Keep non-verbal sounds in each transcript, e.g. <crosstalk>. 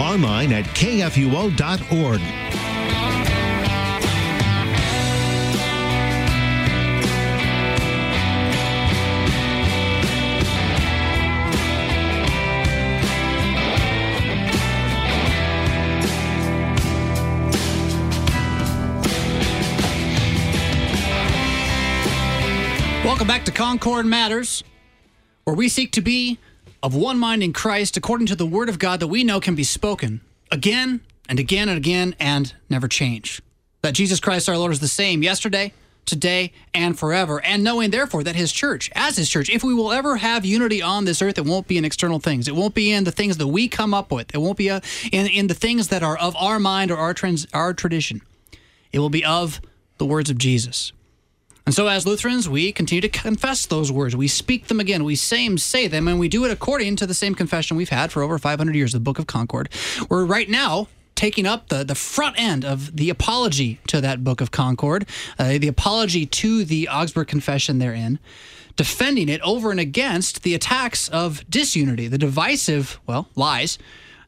online at kfuo.org. Welcome back to Concord Matters, where we seek to be of one mind in Christ according to the Word of God that we know can be spoken again and again and again and never change. That Jesus Christ our Lord is the same yesterday, today, and forever. And knowing, therefore, that His church, as His church, if we will ever have unity on this earth, it won't be in external things. It won't be in the things that we come up with. It won't be uh, in, in the things that are of our mind or our, trans, our tradition. It will be of the words of Jesus. And so, as Lutherans, we continue to confess those words. We speak them again. We same say them, and we do it according to the same confession we've had for over 500 years, the Book of Concord. We're right now taking up the, the front end of the apology to that Book of Concord, uh, the apology to the Augsburg Confession therein, defending it over and against the attacks of disunity, the divisive, well, lies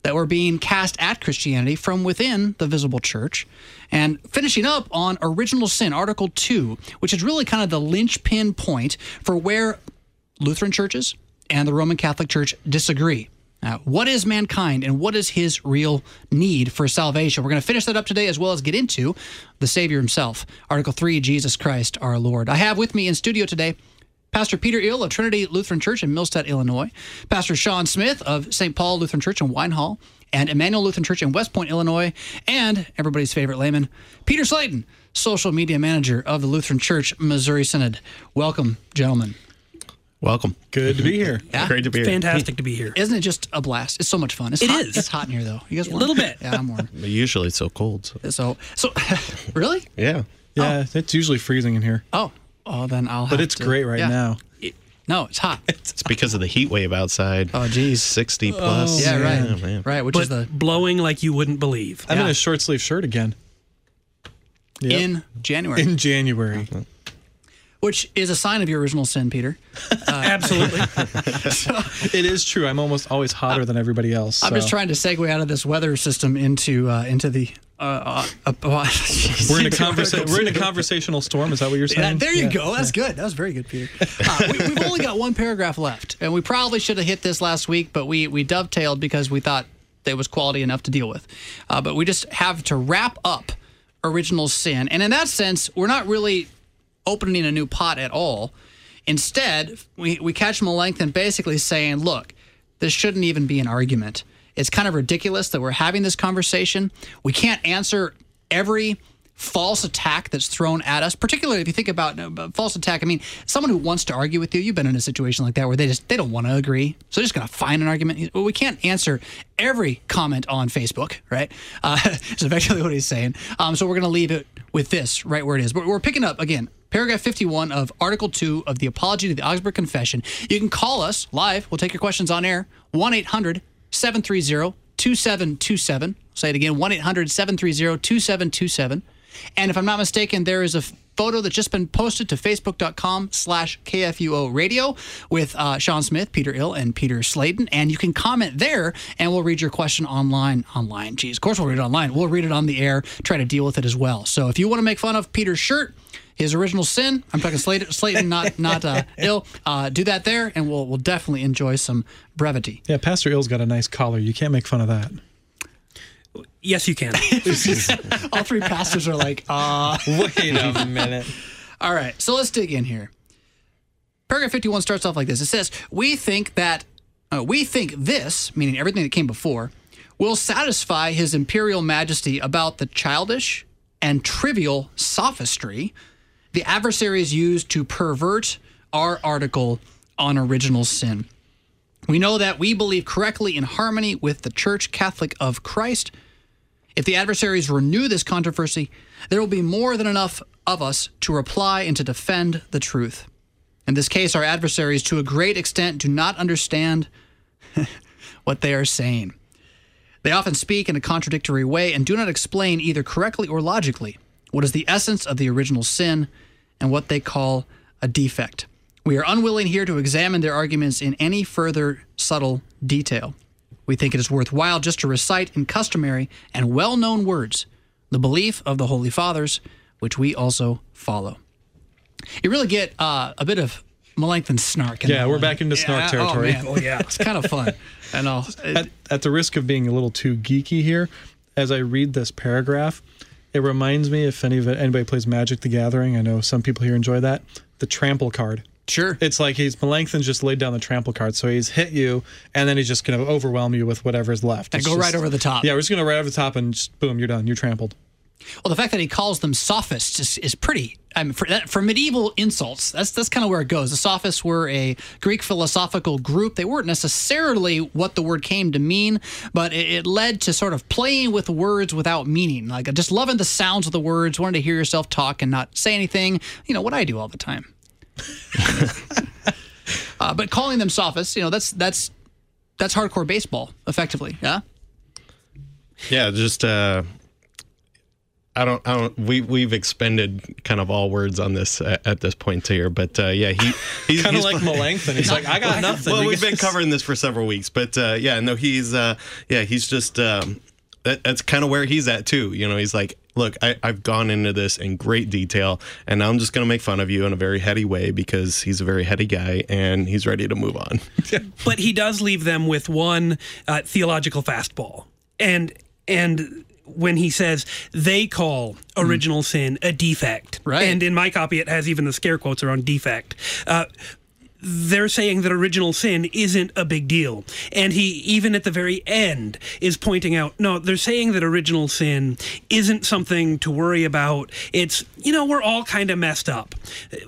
that were being cast at Christianity from within the visible church. And finishing up on original sin, Article 2, which is really kind of the linchpin point for where Lutheran churches and the Roman Catholic Church disagree. Now, what is mankind and what is his real need for salvation? We're going to finish that up today as well as get into the Savior himself. Article 3, Jesus Christ our Lord. I have with me in studio today Pastor Peter Ill of Trinity Lutheran Church in Millstadt, Illinois, Pastor Sean Smith of St. Paul Lutheran Church in Winehall, and Emmanuel Lutheran Church in West Point, Illinois, and everybody's favorite layman, Peter Slayton, social media manager of the Lutheran Church Missouri Synod. Welcome, gentlemen. Welcome. Good to be here. <laughs> Yeah? Great to be here. Fantastic to be here. Isn't it just a blast? It's so much fun. It's It hot. is. It's hot in here, though. You guys A little bit. Yeah, I'm warm. But <laughs> Usually it's so cold. So. So, so, <laughs> really? Yeah. Oh. Yeah, it's usually freezing in here, Oh, oh, then I'll. but have it's to- great right yeah. now. No, it's hot. <laughs> It's because of the heat wave outside. Oh, geez. 60 plus. yeah, right, Oh, man. right. Which But is the blowing like you wouldn't believe. I'm in a short sleeve shirt again. Yep. in January, in January. Which is a sign of your original sin, Peter. <laughs> Absolutely. <laughs> It is true. I'm almost always hotter than everybody else. I'm just trying to segue out of this weather system into uh, into the. Uh, uh, uh, <laughs> We're in a conversa- We're in a conversational storm. Is that what you're Yeah, saying? there you Yeah. go. That's good. That was very good, Peter. Uh, we, we've only got one paragraph left, and we probably should have hit this last week, but we we dovetailed because we thought it was quality enough to deal with. Uh, but we just have to wrap up original sin, and in that sense, we're not really opening a new pot at all. Instead, we we catch and basically saying, look, this shouldn't even be an argument. It's kind of ridiculous that we're having this conversation. We can't answer every false attack that's thrown at us particularly if you think about uh, false attack i mean someone who wants to argue with you you've been in a situation like that where they just they don't want to agree so they're just going to find an argument well, we can't answer every comment on facebook right uh, <laughs> is what he's saying um, so we're going to leave it with this right where it is but we're picking up again paragraph 51 of article 2 of the apology to the augsburg confession you can call us live we'll take your questions on air 1-800-730 2727 say it again 1-800-730-2727 and if I'm not mistaken, there is a photo that's just been posted to facebook.com slash KFUO radio with uh, Sean Smith, Peter Ill, and Peter Slayton. And you can comment there and we'll read your question online. Online, geez, of course we'll read it online. We'll read it on the air, try to deal with it as well. So if you want to make fun of Peter's shirt, his original sin, I'm talking Slayton, Slayton not not uh, <laughs> Ill, uh, do that there and we'll, we'll definitely enjoy some brevity. Yeah, Pastor Ill's got a nice collar. You can't make fun of that. yes, you can. <laughs> All three pastors are like, uh, Wait a <laughs> minute. All right, so let's dig in here. Paragraph 51 starts off like this. It says, "We think that uh, we think this, meaning everything that came before, will satisfy his imperial majesty about the childish and trivial sophistry the adversaries used to pervert our article on original sin." We know that we believe correctly in harmony with the Church Catholic of Christ. If the adversaries renew this controversy, there will be more than enough of us to reply and to defend the truth. In this case, our adversaries, to a great extent, do not understand <laughs> what they are saying. They often speak in a contradictory way and do not explain either correctly or logically what is the essence of the original sin and what they call a defect. We are unwilling here to examine their arguments in any further subtle detail. We think it is worthwhile just to recite in customary and well known words the belief of the Holy Fathers, which we also follow. You really get uh, a bit of Melanchthon snark. in Yeah, we're one. back into snark territory. Oh, man. oh yeah. It's kind of fun. <laughs> I know. at, at the risk of being a little too geeky here, as I read this paragraph, it reminds me if any of it, anybody plays Magic the Gathering, I know some people here enjoy that, the trample card. Sure. It's like he's Melanchthon's just laid down the trample card, so he's hit you, and then he's just going to overwhelm you with whatever's left. And It's go right over the top. Yeah, we're just going to right over the top, and just boom, you're done. You're trampled. Well, the fact that he calls them sophists is, is pretty. I mean, for, that, for medieval insults, that's that's kind of where it goes. The sophists were a Greek philosophical group. They weren't necessarily what the word came to mean, but it, it led to sort of playing with words without meaning, like just loving the sounds of the words, wanting to hear yourself talk and not say anything. You know what I do all the time. <laughs> uh, but calling them sophists, you know, that's that's that's hardcore baseball, effectively. Yeah. Yeah, just uh I don't I don't we we've expended kind of all words on this at, at this point here, but uh yeah, he <laughs> he's Kind of like Melanchthon. He's like, I got <laughs> nothing. Well, You we've been covering this for several weeks, but uh yeah, no, he's uh yeah, he's just um that, that's kind of where he's at too. You know, he's like, look, I, I've gone into this in great detail, and now I'm just going to make fun of you in a very heady way because he's a very heady guy and he's ready to move on. <laughs> but he does leave them with one uh, theological fastball, and and when he says they call original sin a defect, Right. And in my copy, it has even the scare quotes around defect. Uh, they're saying that original sin isn't a big deal. And he, even at the very end, is pointing out no, they're saying that original sin isn't something to worry about. It's, you know, we're all kind of messed up.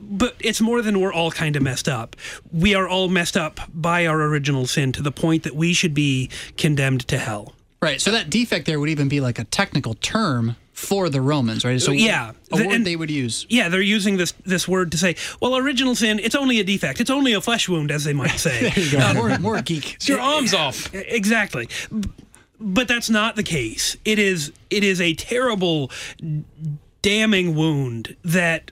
But it's more than we're all kind of messed up. We are all messed up by our original sin to the point that we should be condemned to hell. Right. So that defect there would even be like a technical term for the Romans, right? So Yeah. a The- word and- they would use. Yeah, they're using this this word to say, well, original sin, it's only a defect. It's only a flesh wound, as they might <laughs> say. There you go. Um, more, more geek. Your arms off. exactly but that's not the case it is it is a terrible damning wound that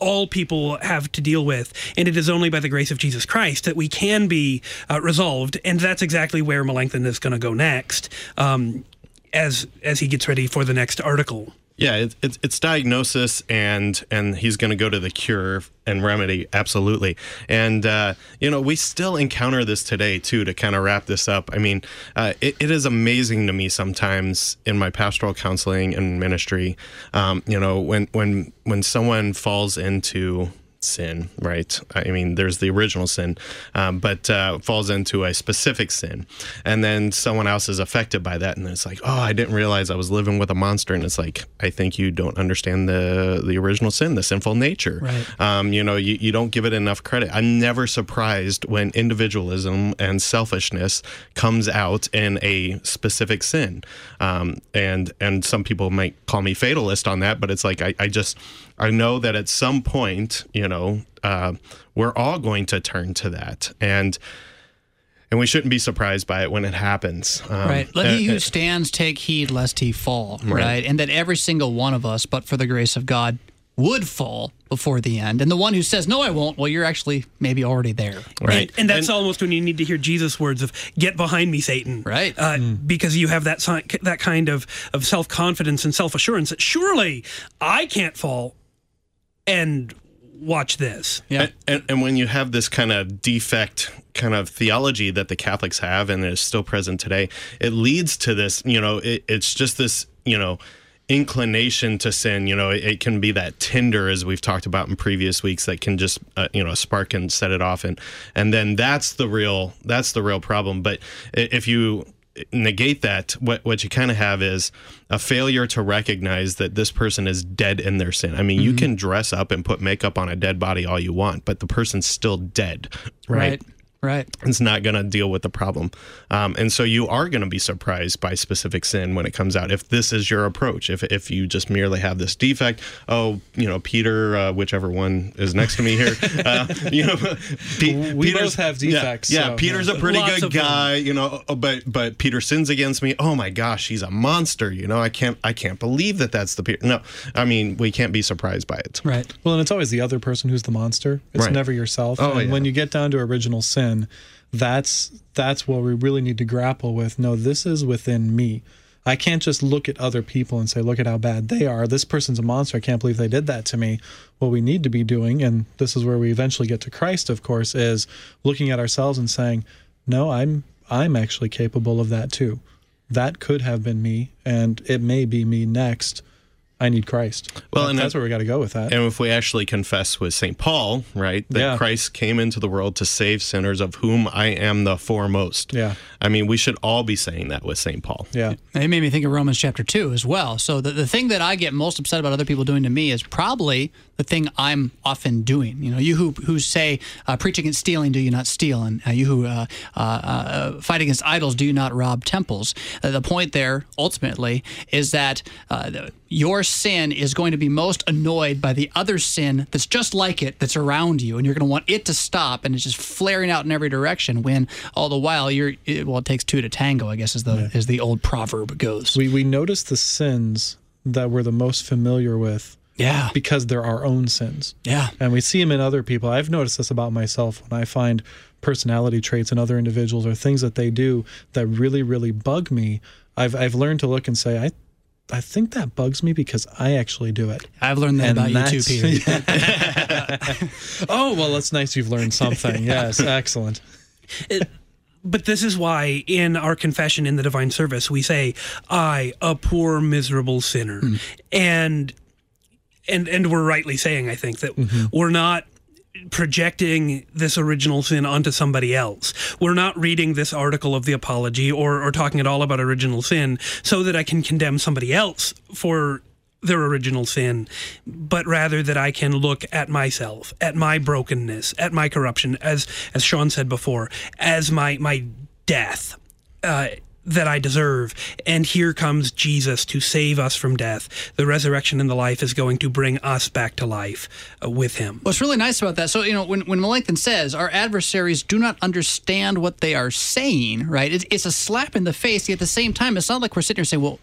all people have to deal with, and it is only by the grace of Jesus Christ that we can be uh, resolved, and that's exactly where Melanchthon is going to go next, um, as as he gets ready for the next article. Yeah, it, it's it's diagnosis, and and he's going to go to the cure and remedy, absolutely. And uh, you know, we still encounter this today too. To kind of wrap this up, I mean, uh, it, it is amazing to me sometimes in my pastoral counseling and ministry. Um, you know, when when when someone falls into sin, right? I mean, there's the original sin, um, but uh, falls into a specific sin, and then someone else is affected by that, and it's like, oh, I didn't realize I was living with a monster, and it's like, I think you don't understand the the original sin, the sinful nature. Right. Um, you know, you, you don't give it enough credit. I'm never surprised when individualism and selfishness comes out in a specific sin, um, and and some people might call me fatalist on that, but it's like I, I just I know that at some point, you know, uh, we're all going to turn to that, and and we shouldn't be surprised by it when it happens. Um, Right. Let uh, he uh, who stands take heed lest he fall. Right. And that every single one of us, but for the grace of God, would fall before the end. And the one who says, no, I won't, well, you're actually maybe already there. right. And, and that's almost when you need to hear Jesus' words of "Get behind me, Satan!" Right. Uh, Because you have that si- that kind of of self confidence and self assurance that surely I can't fall. And watch this. Yeah. And, and, and when you have this kind of defect kind of theology that the Catholics have and is still present today, it leads to this, you know, it, it's just this, you know, inclination to sin. You know, it, it can be that tinder, as we've talked about in previous weeks, that can just, uh, you know, spark and set it off. And, and then that's the real, that's the real problem. But if you, negate that what what you kind of have is a failure to recognize that this person is dead in their sin. I mean you mm-hmm. can dress up and put makeup on a dead body all you want but the person's still dead. Right, Right. Right. It's not going to deal with the problem. Um, and so you are going to be surprised by specific sin when it comes out. If this is your approach, if, if you just merely have this defect, oh, you know, Peter, uh, whichever one is next to me here, <laughs> uh, you know, Pe- We Peter's- both have defects, Yeah, so, Peter's yeah. a pretty Lots good of them. guy, you know, uh, but but Peter sins against me. Oh my gosh, he's a monster. You know, I can't I can't believe that that's the Peter. No, I mean, we can't be surprised by it. Right. Well, and it's always the other person who's the monster. It's Right. never yourself. Oh, and yeah. when you get down to original sin, that's that's what we really need to grapple with. No, this is within me. I can't just look at other people and say, "Look at how bad they are. This person's a monster. I can't believe they did that to me." What we need to be doing, and this is where we eventually get to Christ, of course, is looking at ourselves and saying, "No, I'm I'm actually capable of that too. That could have been me, and it may be me next. I need Christ." Well, That- and that's it- where we got to go with that. And if we actually confess with St. Paul, right, that Yeah. Christ came into the world to save sinners, of whom I am the foremost. Yeah. I mean, we should all be saying that with St. Paul. yeah. And it made me think of Romans chapter 2 as well. So the, the thing that I get most upset about other people doing to me is probably the thing I'm often doing. You know, you who, who say, uh, preach against stealing, do you not steal? And uh, you who uh, uh, uh, fight against idols, do you not rob temples? Uh, the point there, ultimately, is that uh, your sin is going to be most annoyed by the other sin that's just like it, that's around you. And you're going to want it to stop, and it's just flaring out in every direction when all the while you're, it, well, it takes two to tango, I guess, is the, is the old proverb goes. We we notice the sins that we're the most familiar with Yeah. because they're our own sins. Yeah. And we see them in other people. I've noticed this about myself when I find personality traits in other individuals or things that they do that really, really bug me. I've I've learned to look and say, I I think that bugs me because I actually do it. I've learned that And about you too, that's- Peter. <laughs> Oh well, that's nice. You've learned something. <laughs> yes, excellent. But this is why in our confession in the divine service we say, "I, a poor miserable sinner," hmm. and and and we're rightly saying, I think that mm-hmm. we're not projecting this original sin onto somebody else. We're not reading this article of the apology or or talking at all about original sin so that I can condemn somebody else for their original sin, but rather that I can look at myself, at my brokenness, at my corruption, as as Sean said before, as my my death. Uh, that I deserve. And here comes Jesus to save us from death. The resurrection and the life is going to bring us back to life uh, with him. What's really nice about that, so you know, when when Melanchthon says our adversaries do not understand what they are saying, right? It's, it's a slap in the face. Yet at the same time, it's not like we're sitting here saying, "Well,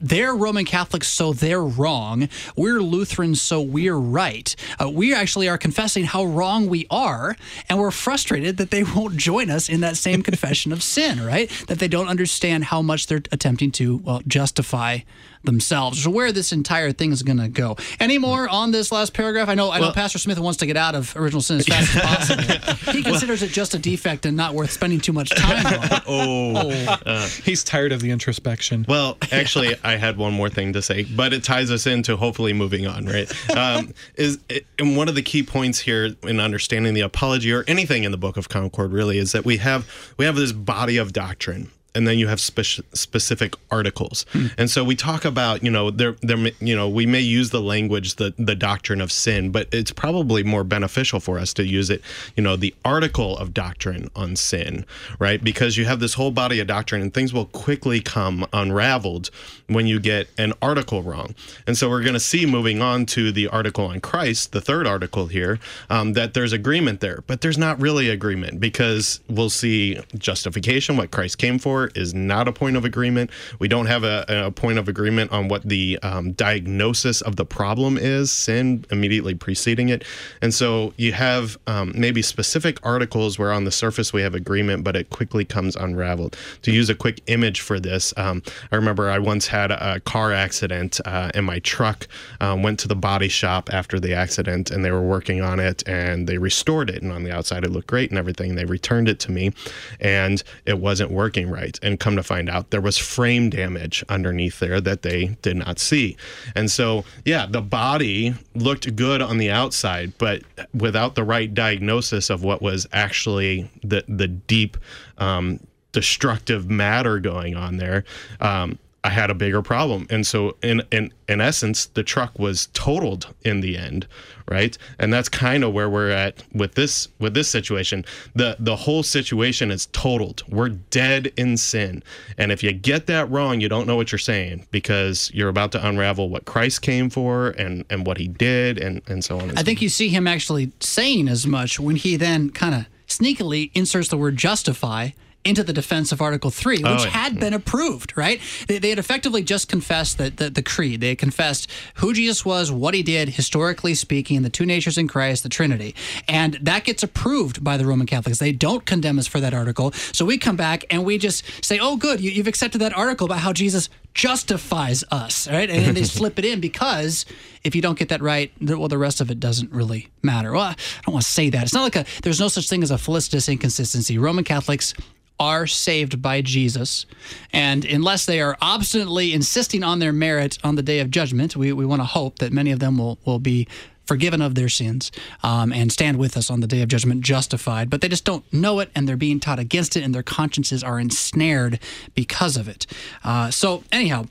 they're Roman Catholics, so they're wrong. We're Lutherans, so we're right." Uh, we actually are confessing how wrong we are, and we're frustrated that they <laughs> won't join us in that same confession of sin, right? That they don't understand how much they're attempting to well justify themselves. So where this entire thing is going to go. Any more on this last paragraph? I know I know Pastor Smith wants to get out of original sin as fast as <laughs> possible. he considers it just a defect and not worth spending too much time on. <laughs> Oh, He's tired of the introspection. Well, actually, I had one more thing to say, but it ties us into hopefully moving on, right? Um, is and one of the key points here in understanding the apology or anything in the Book of Concord really is that we have we have this body of doctrine. And then you have spec- specific articles, and so we talk about you know there there you know we may use the language the the doctrine of sin, but it's probably more beneficial for us to use it you know the article of doctrine on sin, right? Because you have this whole body of doctrine, and things will quickly come unraveled when you get an article wrong. And so we're going to see moving on to the article on Christ, the third article here, um, that there's agreement there, but there's not really agreement because we'll see justification, what Christ came for, is not a point of agreement. We don't have a, a point of agreement on what the um, diagnosis of the problem is, sin immediately preceding it. And so you have um, maybe specific articles where on the surface we have agreement, but it quickly comes unraveled. To use a quick image for this, um, I remember I once had a car accident uh, and my truck um, went to the body shop after the accident and they were working on it and they restored it. And on the outside, it looked great and everything. They returned it to me and it wasn't working right. And come to find out, there was frame damage underneath there that they did not see. And so, yeah, the body looked good on the outside, but without the right diagnosis of what was actually the, the deep, um, destructive matter going on there. Um, I had a bigger problem. And so in in in essence, the truck was totaled in the end, right? And that's kind of where we're at with this with this situation. The the whole situation is totaled. We're dead in sin. And if you get that wrong, you don't know what you're saying because you're about to unravel what Christ came for and and what he did and and so on. And I so think you see him actually saying as much when he then kind of sneakily inserts the word justify into the defense of Article 3, which Oh, yeah. had been hmm. approved, right? They, they had effectively just confessed that the, the creed. They had confessed who Jesus was, what he did, historically speaking, the two natures in Christ, the Trinity. And that gets approved by the Roman Catholics. They don't condemn us for that article. So we come back and we just say, oh, good, you, you've accepted that article about how Jesus justifies us, right? And then they <laughs> slip it in because if you don't get that right, well, the rest of it doesn't really matter. Well, I don't want to say that. It's not like a, there's no such thing as a felicitous inconsistency. Roman Catholics are saved by Jesus. And unless they are obstinately insisting on their merit on the day of judgment, we, we want to hope that many of them will, will be forgiven of their sins um, and stand with us on the day of judgment justified. But they just don't know it and they're being taught against it and their consciences are ensnared because of it. Uh, so, anyhow.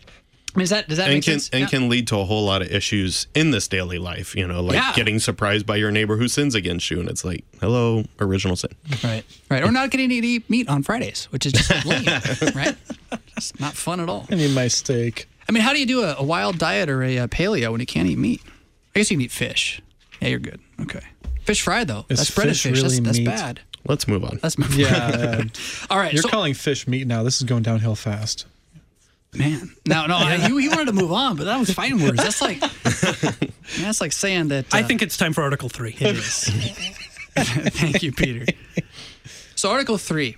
I mean, is that, does that and make can sense? and Yeah. can lead to a whole lot of issues in this daily life. You know, like Yeah. getting surprised by your neighbor who sins against you, and it's like, hello, original sin. Right, right. Or not getting to eat meat on Fridays, which is just lame, <laughs> right? It's not fun at all. I need my steak. I mean, how do you do a, a wild diet or a, uh paleo when you can't eat meat? I guess you can eat fish. Yeah, you're good. Okay. Fish fry though. Is that's breaded fish fish. That's, really that's meat? bad. Let's move on. That's my Yeah, uh, <laughs> All right. you're so, calling fish meat now. This is going downhill fast. Man. No, no. I, he, he wanted to move on, but that was fighting words. That's like <laughs> that's like saying that. I uh, think it's time for Article 3. It is. <laughs> Thank you, Peter. So, Article 3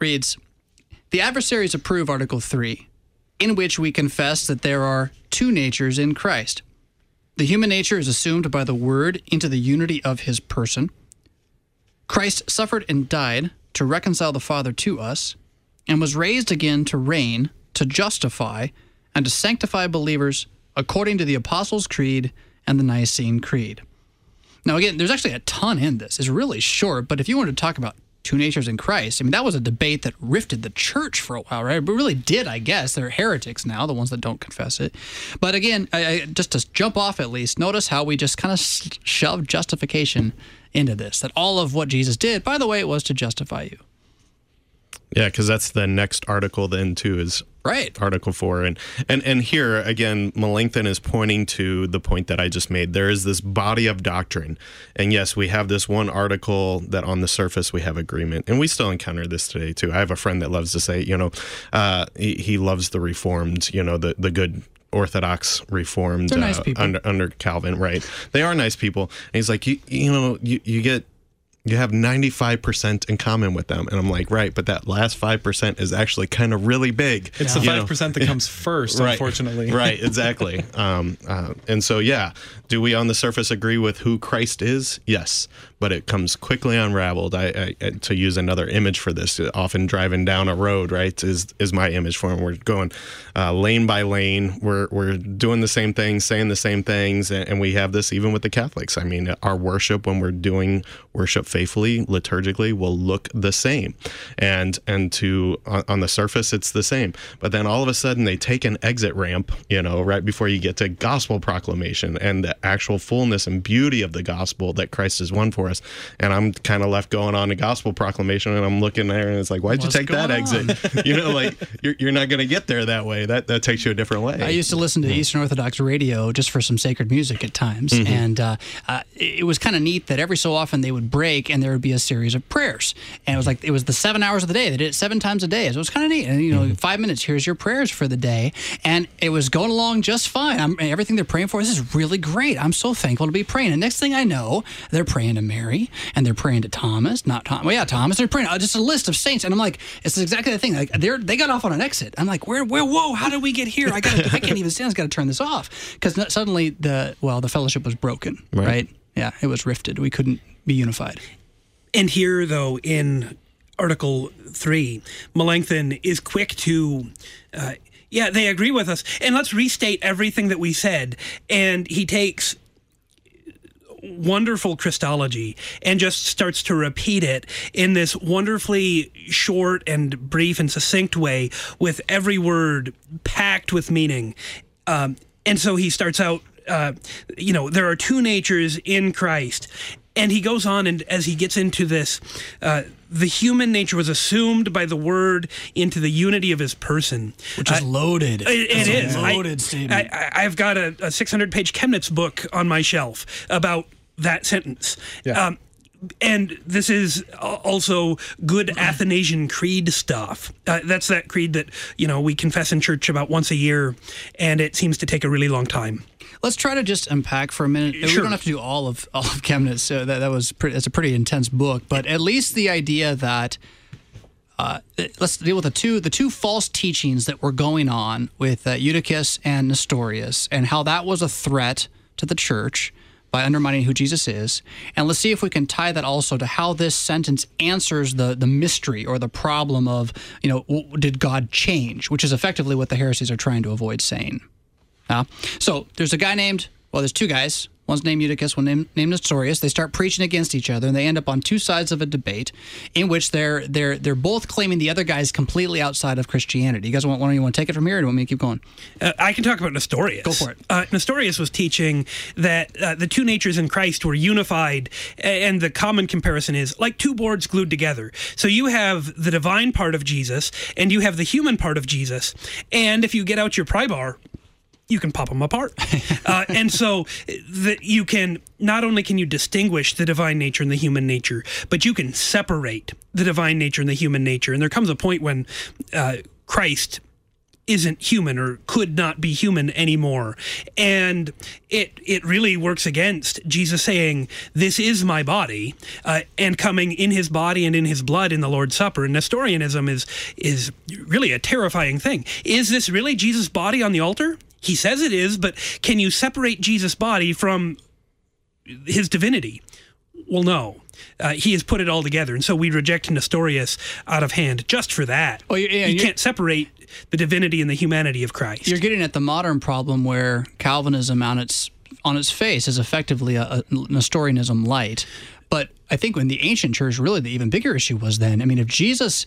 reads The adversaries approve Article 3, in which we confess that there are two natures in Christ. The human nature is assumed by the Word into the unity of his person. Christ suffered and died to reconcile the Father to us, and was raised again to reign, to justify, and to sanctify believers according to the Apostles' Creed and the Nicene Creed. Now, again, there's actually a ton in this. It's really short, but if you wanted to talk about two natures in Christ, I mean, that was a debate that rifted the church for a while, right? But really did, I guess. They're heretics now, the ones that don't confess it. But again, I, I, just to jump off at least, notice how we just kind of shoved justification into this. That all of what Jesus did, by the way, it was to justify you. Yeah, because that's the next article. Then too is Right. Article Four, and and and here again, Melanchthon is pointing to the point that I just made. There is this body of doctrine, and yes, we have this one article that on the surface we have agreement, and we still encounter this today too. I have a friend that loves to say, you know, uh, he, he loves the Reformed, you know, the the good. Orthodox Reformed nice uh, under under Calvin, right? They are nice people. And he's like, you you know, you you get you have 95% in common with them. And I'm like, right, but that last 5% is actually kind of really big. It's the know? five percent that comes <laughs> first, Right. unfortunately. right, <laughs> exactly. um, uh, and so, yeah, do we on the surface agree with who Christ is? Yes, but it comes quickly unraveled. I, I to use another image for this, often driving down a road, right, is is my image for him. We're going uh, lane by lane. We're we're doing the same things, saying the same things, and, and we have this even with the Catholics. I mean, our worship when we're doing worship faithfully, liturgically, will look the same, and and to on, on the surface it's the same, but then all of a sudden they take an exit ramp, you know, right before you get to gospel proclamation and the actual fullness and beauty of the gospel that Christ has won for us. And I'm kind of left going on to gospel proclamation, and I'm looking there, and it's like, why'd What's you take that going exit? <laughs> you know, like you're, you're not going to get there that way. That that takes you a different way. I used to listen to Eastern Orthodox radio just for some sacred music at times, and uh, uh, it was kind of neat that every so often they would break and there would be a series of prayers, and it was like it was the seven hours of the day. They did it seven times a day, so it was kind of neat. And you know, five minutes. Here's your prayers for the day, and it was going along just fine. I'm, everything they're praying for. This is really great. I'm so thankful to be praying. And next thing I know, they're praying to Mary and they're praying to Thomas, not Thomas. Well, yeah, Thomas. They're praying uh, just a list of saints, and I'm like, it's exactly the thing. Like they're they got off on an exit. I'm like, where, where, whoa, how did we get here? I got, I can't even stand. I got to turn this off because suddenly the well, the fellowship was broken. Right. Yeah, it was rifted. We couldn't be unified. And here, though, in Article 3, Melanchthon is quick to. Uh, yeah, they agree with us. And let's restate everything that we said. And he takes wonderful Christology and just starts to repeat it in this wonderfully short and brief and succinct way with every word packed with meaning. Um, and so he starts out, uh, you know, there are two natures in Christ. And he goes on, and as he gets into this, uh, the human nature was assumed by the word into the unity of his person. Which is loaded. It, it a loaded I, statement. I, I- I've got a, a 600 page Chemnitz book on my shelf about that sentence. Yeah. Um, and this is also good Athanasian Creed stuff. Uh, that's that creed that you know we confess in church about once a year, and it seems to take a really long time. Let's try to just unpack for a minute. We don't have to do all of all of Chemnitz. So that that was pretty, that's a pretty intense book, but at least the idea that uh, let's deal with the two the two false teachings that were going on with uh, Eutychus and Nestorius, and how that was a threat to the church by undermining who Jesus is. And let's see if we can tie that also to how this sentence answers the the mystery or the problem of you know did God change, which is effectively what the heresies are trying to avoid saying. Uh, so there's a guy named, well, there's two guys. One's named Eutychus, one named, named Nestorius. They start preaching against each other, and they end up on two sides of a debate, in which they're they're they're both claiming the other guy is completely outside of Christianity. You guys want one? You want to take it from here, or do you want me to keep going? Uh, I can talk about Nestorius. Go for it. Uh, Nestorius was teaching that uh, the two natures in Christ were unified, and the common comparison is like two boards glued together. So you have the divine part of Jesus, and you have the human part of Jesus. And if you get out your pry bar, you can pop them apart. <laughs> uh, and so that you can not only can you distinguish the divine nature and the human nature, but you can separate the divine nature and the human nature. And there comes a point when uh, Christ isn't human or could not be human anymore and it it really works against jesus saying this is my body uh, and coming in his body and in his blood in the lord's supper and nestorianism is is really a terrifying thing is this really jesus body on the altar he says it is but can you separate jesus body from his divinity well no uh, he has put it all together and so we reject nestorius out of hand just for that Well, you- yeah, you you- can't separate the divinity and the humanity of Christ. You're getting at the modern problem where Calvinism on its on its face is effectively a, a Nestorianism light. But I think in the ancient church, really the even bigger issue was then. I mean, if Jesus,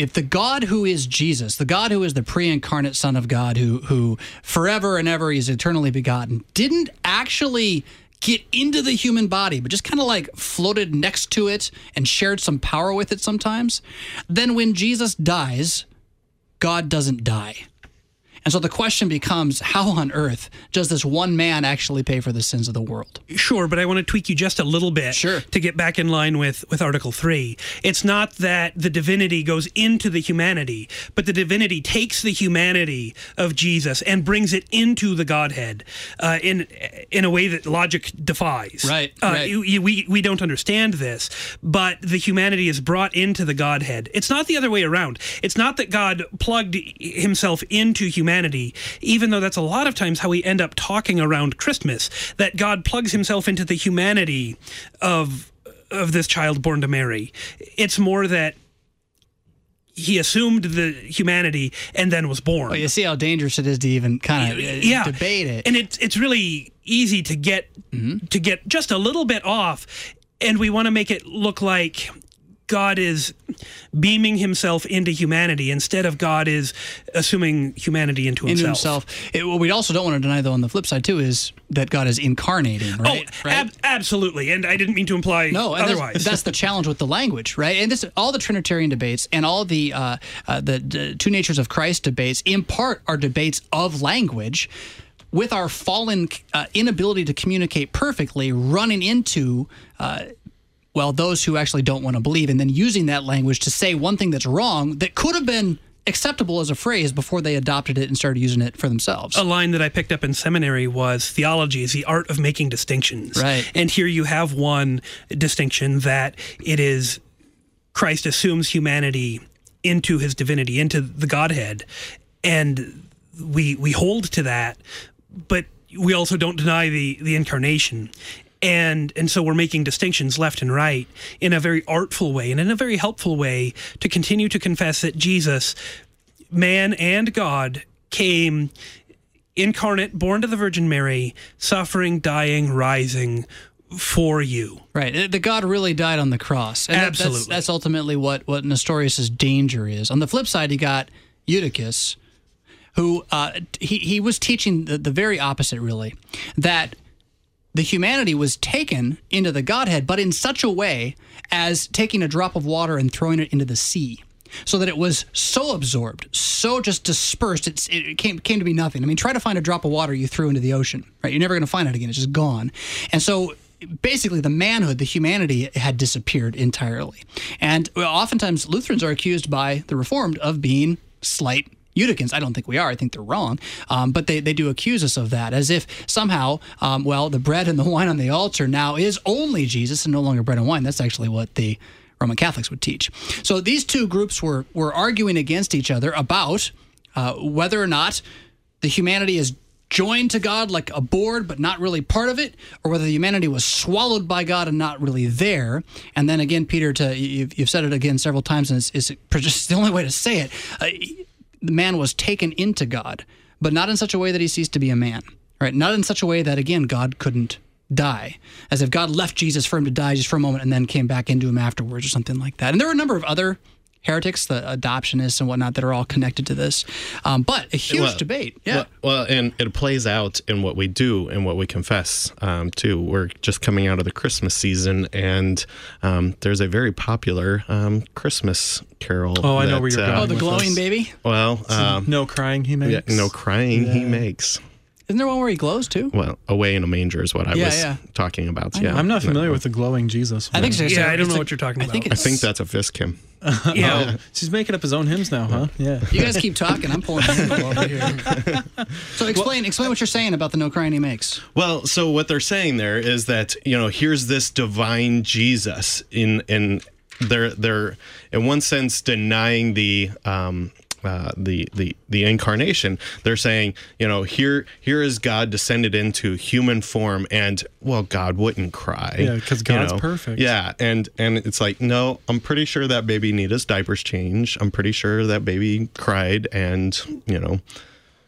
if the God who is Jesus, the God who is the pre-incarnate Son of God, who who forever and ever is eternally begotten, didn't actually get into the human body, but just kind of like floated next to it and shared some power with it sometimes, then when Jesus dies, God doesn't die. And so the question becomes how on earth does this one man actually pay for the sins of the world? Sure, but I want to tweak you just a little bit Sure. to get back in line with, with Article 3. It's not that the divinity goes into the humanity, but the divinity takes the humanity of Jesus and brings it into the Godhead uh, in in a way that logic defies. Right, Uh, right. you- you- we, we don't understand this, but the humanity is brought into the Godhead. It's not the other way around. It's not that God plugged himself into humanity, even though that's a lot of times how we end up talking around Christmas, that God plugs himself into the humanity of of this child born to Mary. It's more that he assumed the humanity and then was born. Well, you see how dangerous it is to even kind of uh, yeah. debate it. And it's it's really easy to get mm-hmm. to get just a little bit off, and we want to make it look like God is beaming himself into humanity instead of God is assuming humanity into into himself. himself. It, what we also don't want to deny, though, on the flip side too, is that God is incarnating, right? Oh, ab- absolutely. And I didn't mean to imply No, and that's- otherwise. That's, the challenge with the language, right? And this, all the Trinitarian debates and all the uh, uh, the, the two natures of Christ debates, in part, are debates of language. With our fallen uh, inability to communicate perfectly, running into uh, well those who actually don't want to believe, and then using that language to say one thing that's wrong that could have been acceptable as a phrase before they adopted it and started using it for themselves. a line that I picked up in seminary was theology is the art of making distinctions. Right. And here you have one distinction that it is Christ assumes humanity into his divinity, into the Godhead. And we we hold to that, but we also don't deny the the incarnation. And and so we're making distinctions left and right in a very artful way and in a very helpful way to continue to confess that Jesus, man and God, came incarnate, born to the Virgin Mary, suffering, dying, rising for you. Right. The God really died on the cross. And that- that's- Absolutely. That's, ultimately what, what Nestorius' danger is. On the flip side, you got Eutychus, who uh, he, he was teaching the, the very opposite, really, that the humanity was taken into the Godhead, but in such a way as taking a drop of water and throwing it into the sea. So that it was so absorbed, so just dispersed, it came, came to be nothing. I mean, try to find a drop of water you threw into the ocean, right? You're never going to find it again. It's just gone. And so basically, the manhood, the humanity had disappeared entirely. And oftentimes, Lutherans are accused by the Reformed of being slight Eutychians. I don't think we are. I think they're wrong. Um, but they, they do accuse us of that as if somehow, um, well, the bread and the wine on the altar now is only Jesus and no longer bread and wine. That's actually what the Roman Catholics would teach. So these two groups were, were arguing against each other about uh, whether or not the humanity is joined to God like a board, but not really part of it, or whether the humanity was swallowed by God and not really there. And then again, Peter, to you've, you've said it again several times, and it's, it's just the only way to say it. Uh, the man was taken into God, but not in such a way that he ceased to be a man, right? Not in such a way that again God couldn't die, as if God left Jesus for him to die just for a moment and then came back into him afterwards or something like that. And there were a number of other heretics, the adoptionists and whatnot, that are all connected to this. Um, but a huge Well, debate. Yeah. Well, well, and it plays out in what we do and what we confess um, too. We're just coming out of the Christmas season, and um, there's a very popular um, Christmas carol. Oh, I know where you're uh, going oh, the with glowing this. baby. Well, um, no crying he makes. yeah, no crying he makes. Isn't there one where he glows too? Well, away in a manger is what I Yeah, was yeah. talking about. Yeah, I'm not No, familiar with the glowing Jesus. I think one. so. Yeah, I don't know a- what you're talking about. I think about. I think that's a Fisk hymn. <laughs> Yeah. She's making up his own hymns now, huh? Yeah. You guys keep talking. I'm pulling over here. <laughs> So explain explain what you're saying about the no crying he makes. Well, so what they're saying there is that you know here's this divine Jesus in in they're they're in one sense denying the um uh, the the the incarnation. They're saying you know here here is God descended into human form and well God wouldn't cry. Yeah, 'cause you God's know? perfect. Yeah, and and it's like no, I'm pretty sure that baby needed his diapers changed. I'm pretty sure that baby cried and you know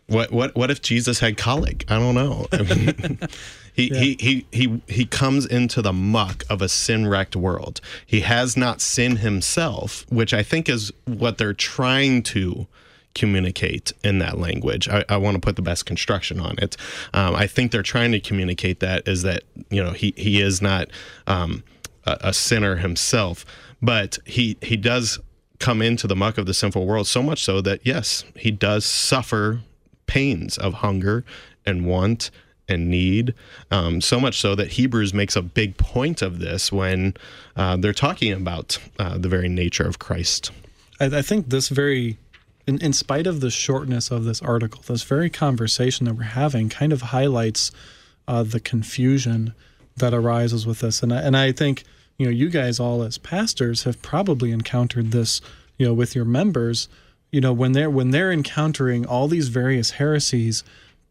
what what what if Jesus had colic? I don't know. I mean, <laughs> he, he he he he comes into the muck of a sin wrecked world. He has not sinned himself, which I think is what they're trying to communicate in that language. I, I want to put the best construction on it. Um, I think they're trying to communicate that is that you know he he is not um, a, a sinner himself, but he he does come into the muck of the sinful world so much so that yes, he does suffer pains of hunger and want and need. Um, so much so that Hebrews makes a big point of this when uh, they're talking about uh, the very nature of Christ. I, I think this very, in, in spite of the shortness of this article, this very conversation that we're having kind of highlights uh, the confusion that arises with this. And I, and I think, you know, you guys all as pastors have probably encountered this, you know, with your members, you know, when they're when they're encountering all these various heresies,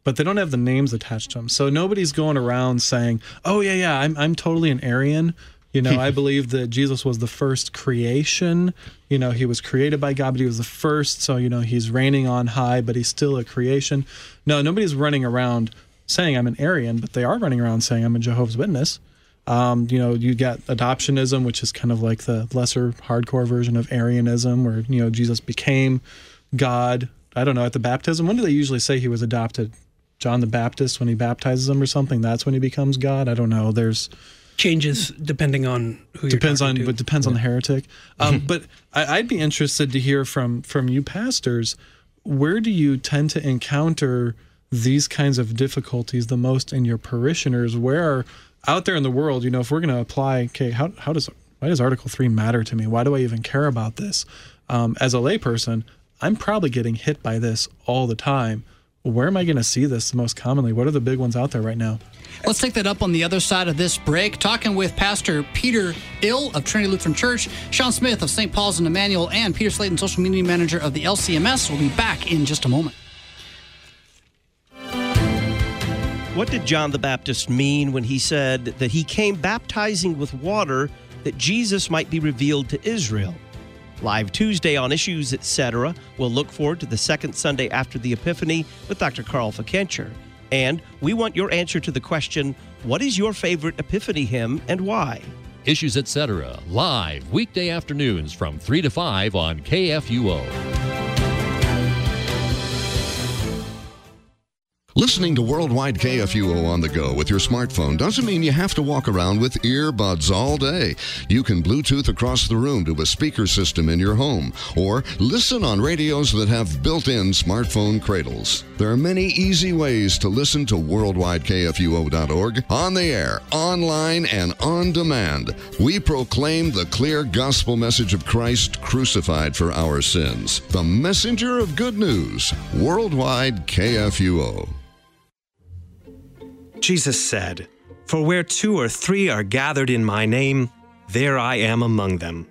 but they don't have the names attached to them. So nobody's going around saying, "Oh yeah, yeah, I'm I'm totally an Arian." You know, I <laughs> believe that Jesus was the first creation. You know, he was created by God, but he was the first. So, you know, he's reigning on high, but he's still a creation. No, nobody's running around saying I'm an Arian, but they are running around saying I'm a Jehovah's Witness. Um, you know, you got adoptionism, which is kind of like the lesser hardcore version of Arianism, where, you know, Jesus became God. I don't know, at the baptism. When do they usually say he was adopted? John the Baptist, when he baptizes him or something, that's when he becomes God. I don't know. There's Changes depending on who you're depends on to. but depends on the heretic um, <laughs> but I, i'd be interested to hear from from you pastors where do you tend to encounter these kinds of difficulties the most in your parishioners where out there in the world you know if we're going to apply okay how, how does why does article 3 matter to me why do i even care about this um, as a layperson i'm probably getting hit by this all the time where am i going to see this most commonly what are the big ones out there right now Let's take that up on the other side of this break. Talking with Pastor Peter Ill of Trinity Lutheran Church, Sean Smith of St. Paul's and Emmanuel, and Peter Slayton, social media manager of the LCMS. We'll be back in just a moment. What did John the Baptist mean when he said that he came baptizing with water that Jesus might be revealed to Israel? Live Tuesday on Issues, etc. We'll look forward to the second Sunday after the Epiphany with Dr. Carl Fickenscher. And we want your answer to the question what is your favorite Epiphany hymn and why? Issues Etc. live weekday afternoons from 3 to 5 on KFUO. Listening to Worldwide KFUO on the go with your smartphone doesn't mean you have to walk around with earbuds all day. You can Bluetooth across the room to a speaker system in your home or listen on radios that have built in smartphone cradles. There are many easy ways to listen to worldwidekfuo.org on the air, online, and on demand. We proclaim the clear gospel message of Christ crucified for our sins, the messenger of good news, Worldwide KFUO. Jesus said, For where two or three are gathered in my name, there I am among them.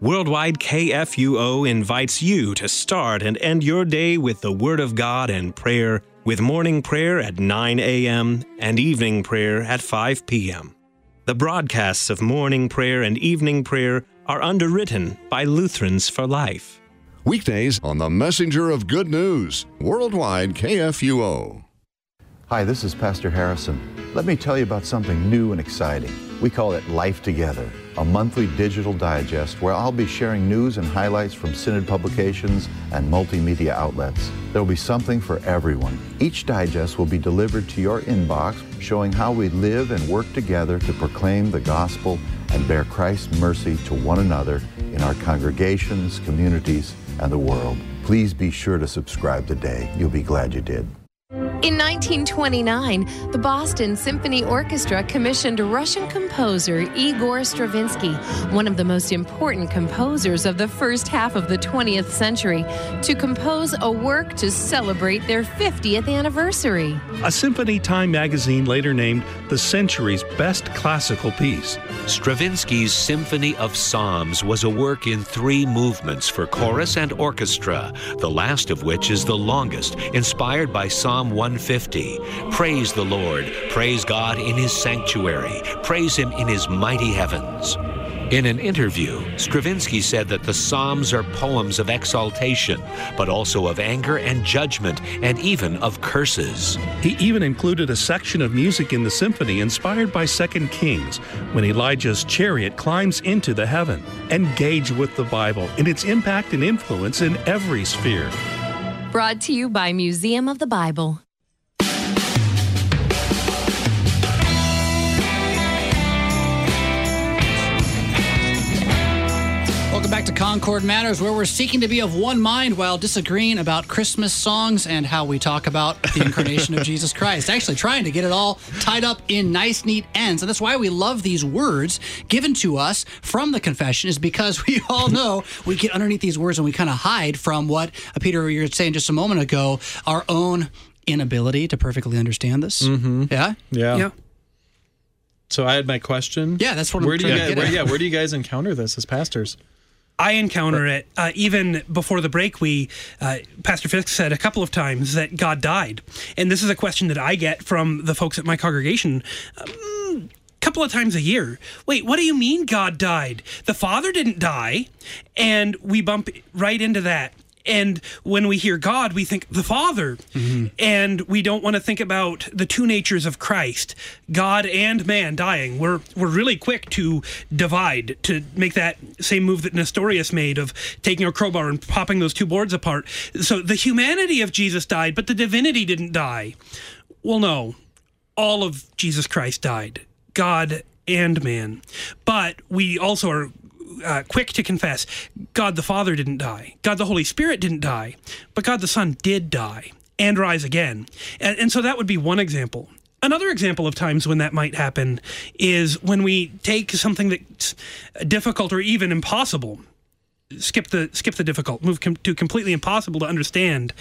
Worldwide KFUO invites you to start and end your day with the Word of God and prayer, with morning prayer at 9 a.m. and evening prayer at 5 p.m. The broadcasts of morning prayer and evening prayer are underwritten by Lutherans for Life. Weekdays on the Messenger of Good News, Worldwide KFUO. Hi, this is Pastor Harrison. Let me tell you about something new and exciting. We call it Life Together, a monthly digital digest where I'll be sharing news and highlights from Synod publications and multimedia outlets. There will be something for everyone. Each digest will be delivered to your inbox, showing how we live and work together to proclaim the gospel and bear Christ's mercy to one another in our congregations, communities, and the world. Please be sure to subscribe today. You'll be glad you did. In 1929, the Boston Symphony Orchestra commissioned Russian composer Igor Stravinsky, one of the most important composers of the first half of the 20th century, to compose a work to celebrate their 50th anniversary. A Symphony Time magazine later named the century's best classical piece. Stravinsky's Symphony of Psalms was a work in three movements for chorus and orchestra, the last of which is the longest, inspired by Psalm 150. Praise the Lord, praise God in his sanctuary, praise him in his mighty heavens. In an interview, Stravinsky said that the Psalms are poems of exaltation, but also of anger and judgment, and even of curses. He even included a section of music in the symphony inspired by 2 Kings, when Elijah's chariot climbs into the heaven. Engage with the Bible in its impact and influence in every sphere. Brought to you by Museum of the Bible. Welcome back to Concord Matters, where we're seeking to be of one mind while disagreeing about Christmas songs and how we talk about the <laughs> incarnation of Jesus Christ. Actually, trying to get it all tied up in nice, neat ends. And that's why we love these words given to us from the confession, is because we <laughs> all know we get underneath these words and we kind of hide from what, Peter, you were saying just a moment ago, our own inability to perfectly understand this. Mm-hmm. Yeah? Yeah. Yeah. So I had my question. Yeah, that's what I'm where do you trying to guys, get where, at. yeah, where do you guys encounter this as pastors? I encounter it uh, even before the break. We uh, Pastor Fisk said a couple of times that God died, and this is a question that I get from the folks at my congregation. Um, couple of times a year. Wait, what do you mean God died? The Father didn't die, and we bump right into that. And when we hear God, we think the Father, mm-hmm. and we don't want to think about the two natures of Christ, God and man dying. We're we're really quick to divide, to make that same move that Nestorius made of taking a crowbar and popping those two boards apart. So the humanity of Jesus died, but the divinity didn't die. Well, no, all of Jesus Christ died, God and man. But we also are uh, quick to confess God the Father didn't die, God the Holy Spirit didn't die, but God the Son did die and rise again. And, and so that would be one example. Another example of times when that might happen is when we take something that's difficult or even impossible skip the skip the difficult move com- to completely impossible to understand.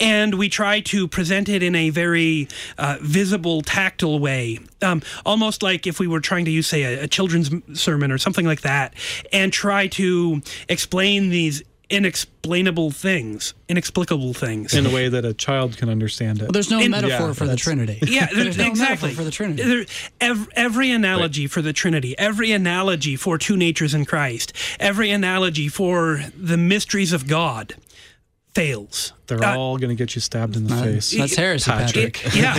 And we try to present it in a very uh, visible tactile way. Um, almost like if we were trying to use say a, a children's sermon or something like that and try to explain these inexplainable things inexplicable things in a way that a child can understand it. Well, there's no In- metaphor Yeah, for the Trinity. Yeah, there- <laughs> there's no exactly. metaphor for the Trinity. There- ev- every analogy for the Trinity, every analogy for two natures in Christ, every analogy for the mysteries of God fails. They're Uh, all going to get you stabbed in the face. That's heresy, Patrick. <laughs> yeah,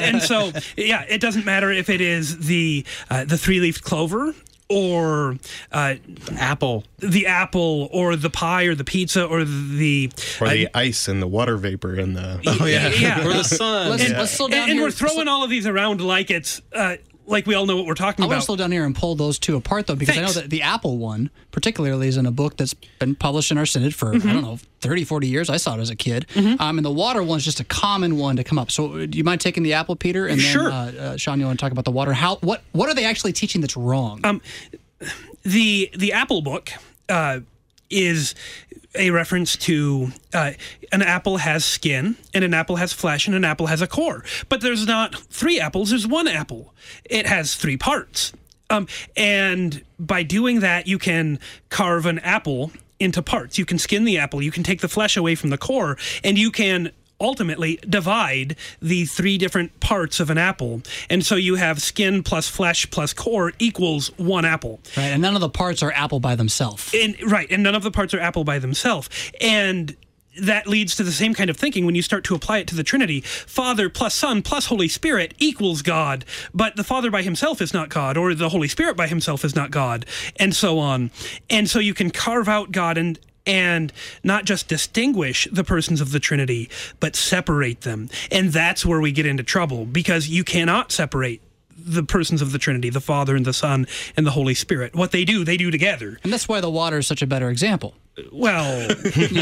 and so yeah, it doesn't matter if it is the uh, the three leafed clover or uh, apple, the apple, or the pie, or the pizza, or the Or uh, the ice and the water vapor and the <laughs> Oh, yeah. Yeah. or the sun. Let's, and, let's slow down and, and we're throwing all of these around like it's uh, like we all know what we're talking about. I want to slow down here and pull those two apart, though, because I know that the Apple one, particularly, is in a book that's been published in our synod for, Mm-hmm. I don't know, 30, 40 years. I saw it as a kid. Um, and the water one's just a common one to come up. So do you mind taking the Apple, Peter? And then, Sure. uh, uh, Sean, you want to talk about the water? How? What What are they actually teaching that's wrong? Um, the the Apple book uh, is a reference to uh, an apple has skin and an apple has flesh and an apple has a core. But there's not three apples. There's one apple. It has three parts. Um, and by doing that, you can carve an apple into parts. You can skin the apple. You can take the flesh away from the core, and you can ultimately divide the three different parts of an apple. And so you have skin plus flesh plus core equals one apple. right. And none of the parts are Apple by themselves. And right, and none of the parts are apple by themselves. And that leads to the same kind of thinking when you start to apply it to the Trinity. Father plus Son plus Holy Spirit equals God, but the Father by himself is not God, or the Holy Spirit by himself is not God, and so on. And so you can carve out God and and not just distinguish the persons of the Trinity, but separate them. And that's where we get into trouble because you cannot separate the persons of the Trinity, the Father and the Son and the Holy Spirit. What they do, they do together. And that's why the water is such a better example. Well, <laughs>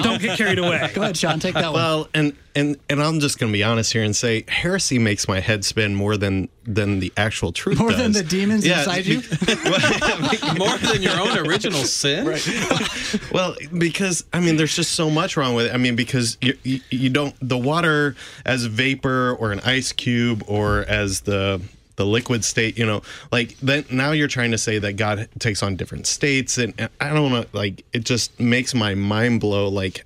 don't get carried away. Go ahead, Sean. Take that one. Well, and and and I'm just going to be honest here and say heresy makes my head spin more than than the actual truth. More than the demons Yeah, inside you? <laughs> <laughs> More than your own original sin. Right. well, because I mean, there's just so much wrong with it. I mean, because you, you you don't the water as vapor or an ice cube or as the the liquid state, you know, like then now you're trying to say that God takes on different states, and, and I don't know, like it just makes my mind blow. Like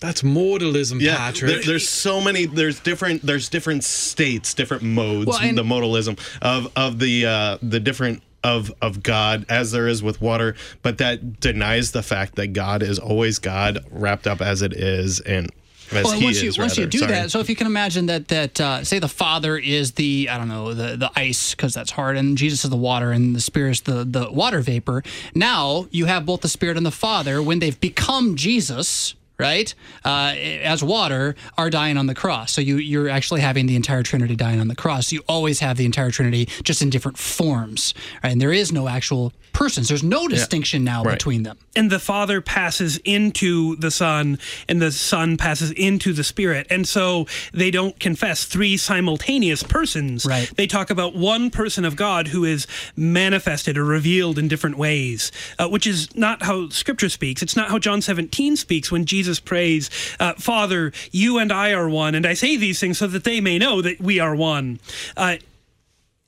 That's modalism, yeah, Patrick. there- there's so many. There's different. There's different states, different modes. Well, and- the modalism of of the uh, the different of of God as there is with water, but that denies the fact that God is always God, wrapped up as it is, and as Well, once is. you once you do Sorry. that, so if you can imagine that that uh, say the Father is the I don't know the the ice because that's hard, and Jesus is the water, and the Spirit is the the water vapor. Now you have both the Spirit and the Father when they've become Jesus. Right, uh, as water are dying on the cross. So you you're actually having the entire Trinity dying on the cross. You always have the entire Trinity just in different forms, right? and there is no actual persons. There's no distinction now Right. between them. and the Father passes into the Son, and the Son passes into the Spirit. And so they don't confess three simultaneous persons. Right. They talk about one person of God who is manifested or revealed in different ways, uh, which is not how Scripture speaks. It's not how John 17 speaks when Jesus prays, uh, Father, you and I are one, and I say these things so that they may know that we are one. Uh,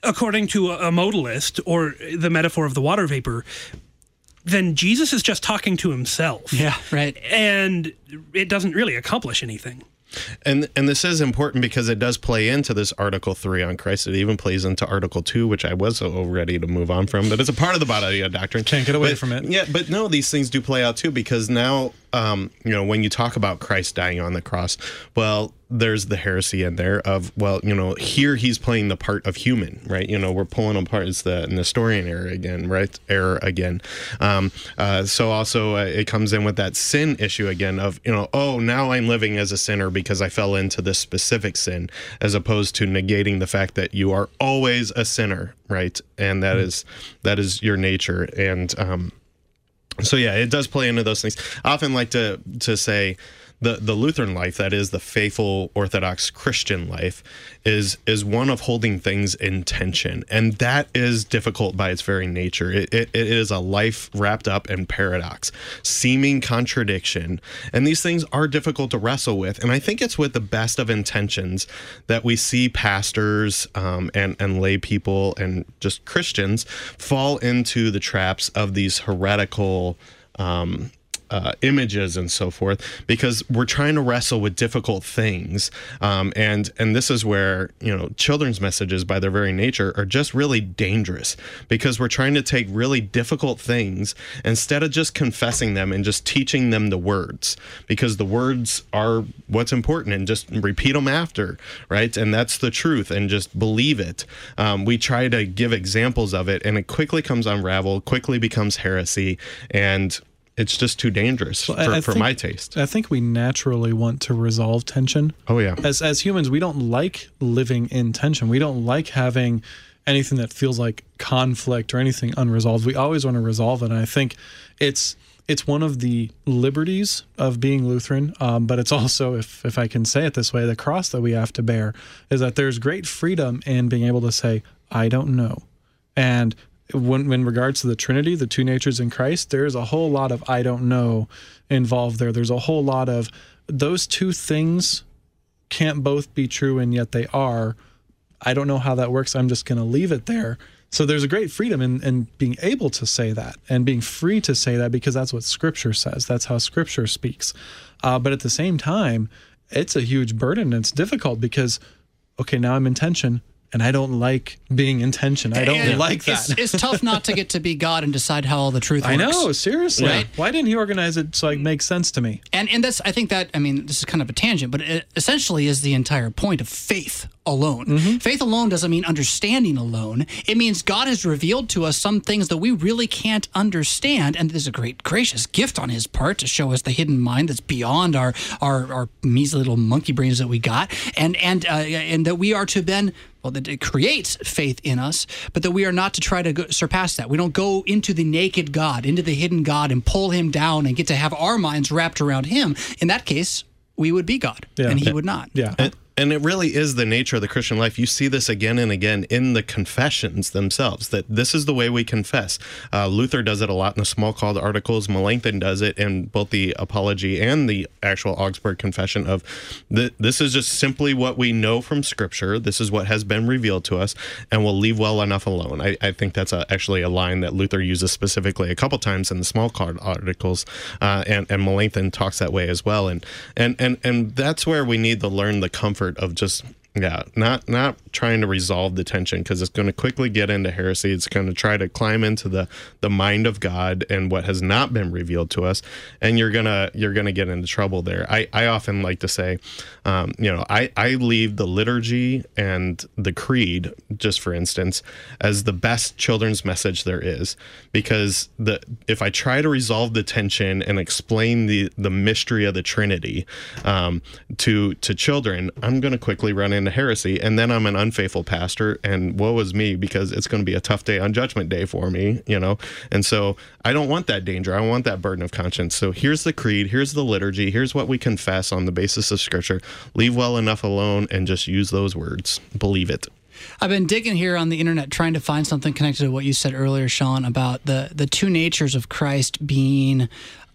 according to a, a modalist or the metaphor of the water vapor, then Jesus is just talking to himself. Yeah, right. And it doesn't really accomplish anything. And and this is important because it does play into this Article Three on Christ. It even plays into Article Two, which I was so ready to move on from, but it's a part of the body doctrine. Can't get away But- from it. Yeah, but no, these things do play out too because now, um, you know, when you talk about Christ dying on the cross, well, there's the heresy in there of well, you know, here he's playing the part of human, right? You know, we're pulling apart it's the Nestorian error again, right? Error again. Um, uh, so also uh, it comes in with that sin issue again of you know, oh, now I'm living as a sinner because I fell into this specific sin, as opposed to negating the fact that you are always a sinner, right? And that is that is your nature and. Um, so yeah, it does play into those things. I often like to to say the the Lutheran life, that is the faithful Orthodox Christian life, is is one of holding things in tension, and that is difficult by its very nature. It, it, it is a life wrapped up in paradox, seeming contradiction, and these things are difficult to wrestle with. And I think it's with the best of intentions that we see pastors um, and and lay people and just Christians fall into the traps of these heretical um, uh, images and so forth because we're trying to wrestle with difficult things. Um, and and this is where you know children's messages by their very nature are just really dangerous because we're trying to take really difficult things instead of just confessing them and just teaching them the words because the words are what's important and just repeat them after right? And that's the truth and just believe it. Um, we try to give examples of it and it quickly comes unraveled quickly becomes heresy and it's just too dangerous Well, I- for, I for think- my taste I think we naturally want to resolve tension. oh yeah As as humans, we don't like living in tension. We don't like having anything that feels like conflict or anything unresolved. We always want to resolve it. And I think it's it's one of the liberties of being Lutheran, um, but it's also, if if I can say it this way, the cross that we have to bear is that there's great freedom in being able to say, "I don't know," and when in regards to the Trinity, the two natures in Christ, there's a whole lot of I don't know involved there. There's a whole lot of those two things can't both be true and yet they are. I don't know how that works. I'm just going to leave it there. So there's a great freedom in, in being able to say that and being free to say that because that's what Scripture says. That's how Scripture speaks. Uh, but at the same time, it's a huge burden. And it's difficult because, okay, now I'm in tension and I don't like being in tension. I don't And like that. It's, it's tough not to get to be God and decide how all the truth is. <laughs> I works. know, seriously. Right? Why didn't he organize it so it makes sense to me? And and that's I think that I mean this is kind of a tangent, but it essentially is the entire point of faith alone. Mm-hmm. Faith alone doesn't mean understanding alone. It means God has revealed to us some things that we really can't understand, and there's a great gracious gift on His part to show us the hidden mind that's beyond our our, our measly little monkey brains that we got, and and uh, and that we are to then well, that it creates faith in us, but that we are not to try to go, surpass that. We don't go into the naked God, into the hidden God, and pull him down and get to have our minds wrapped around him. In that case, we would be God, and he would not. Yeah. And, and it really is the nature of the Christian life. You see this again and again in the confessions themselves that this is the way we confess. Uh, Luther does it a lot in the Smalcald articles. Melanchthon does it in both the Apology and the actual Augsburg Confession of the, this is just simply what we know from Scripture. This is what has been revealed to us, and we'll leave well enough alone. I, I think that's a, actually a line that Luther uses specifically a couple times in the Smalcald articles, uh, and, and Melanchthon talks that way as well. And and and and that's where we need to learn the comfort of just yeah not not trying to resolve the tension because it's going to quickly get into heresy. It's going to try to climb into the the mind of god and what has not been revealed to us and you're gonna you're gonna get into trouble there. I i often like to say um, you know i i leave the liturgy and the creed just for instance as the best children's message there is because the if i try to resolve the tension and explain the the mystery of the trinity um, to to children i'm going to quickly run into heresy and then i'm an unfaithful pastor and woe is me because it's going to be a tough day on judgment day for me you know and so i don't want that danger i want that burden of conscience so here's the creed here's the liturgy here's what we confess on the basis of scripture leave well enough alone and just use those words believe it I've been digging here on the internet trying to find something connected to what you said earlier, Sean, about the the two natures of Christ being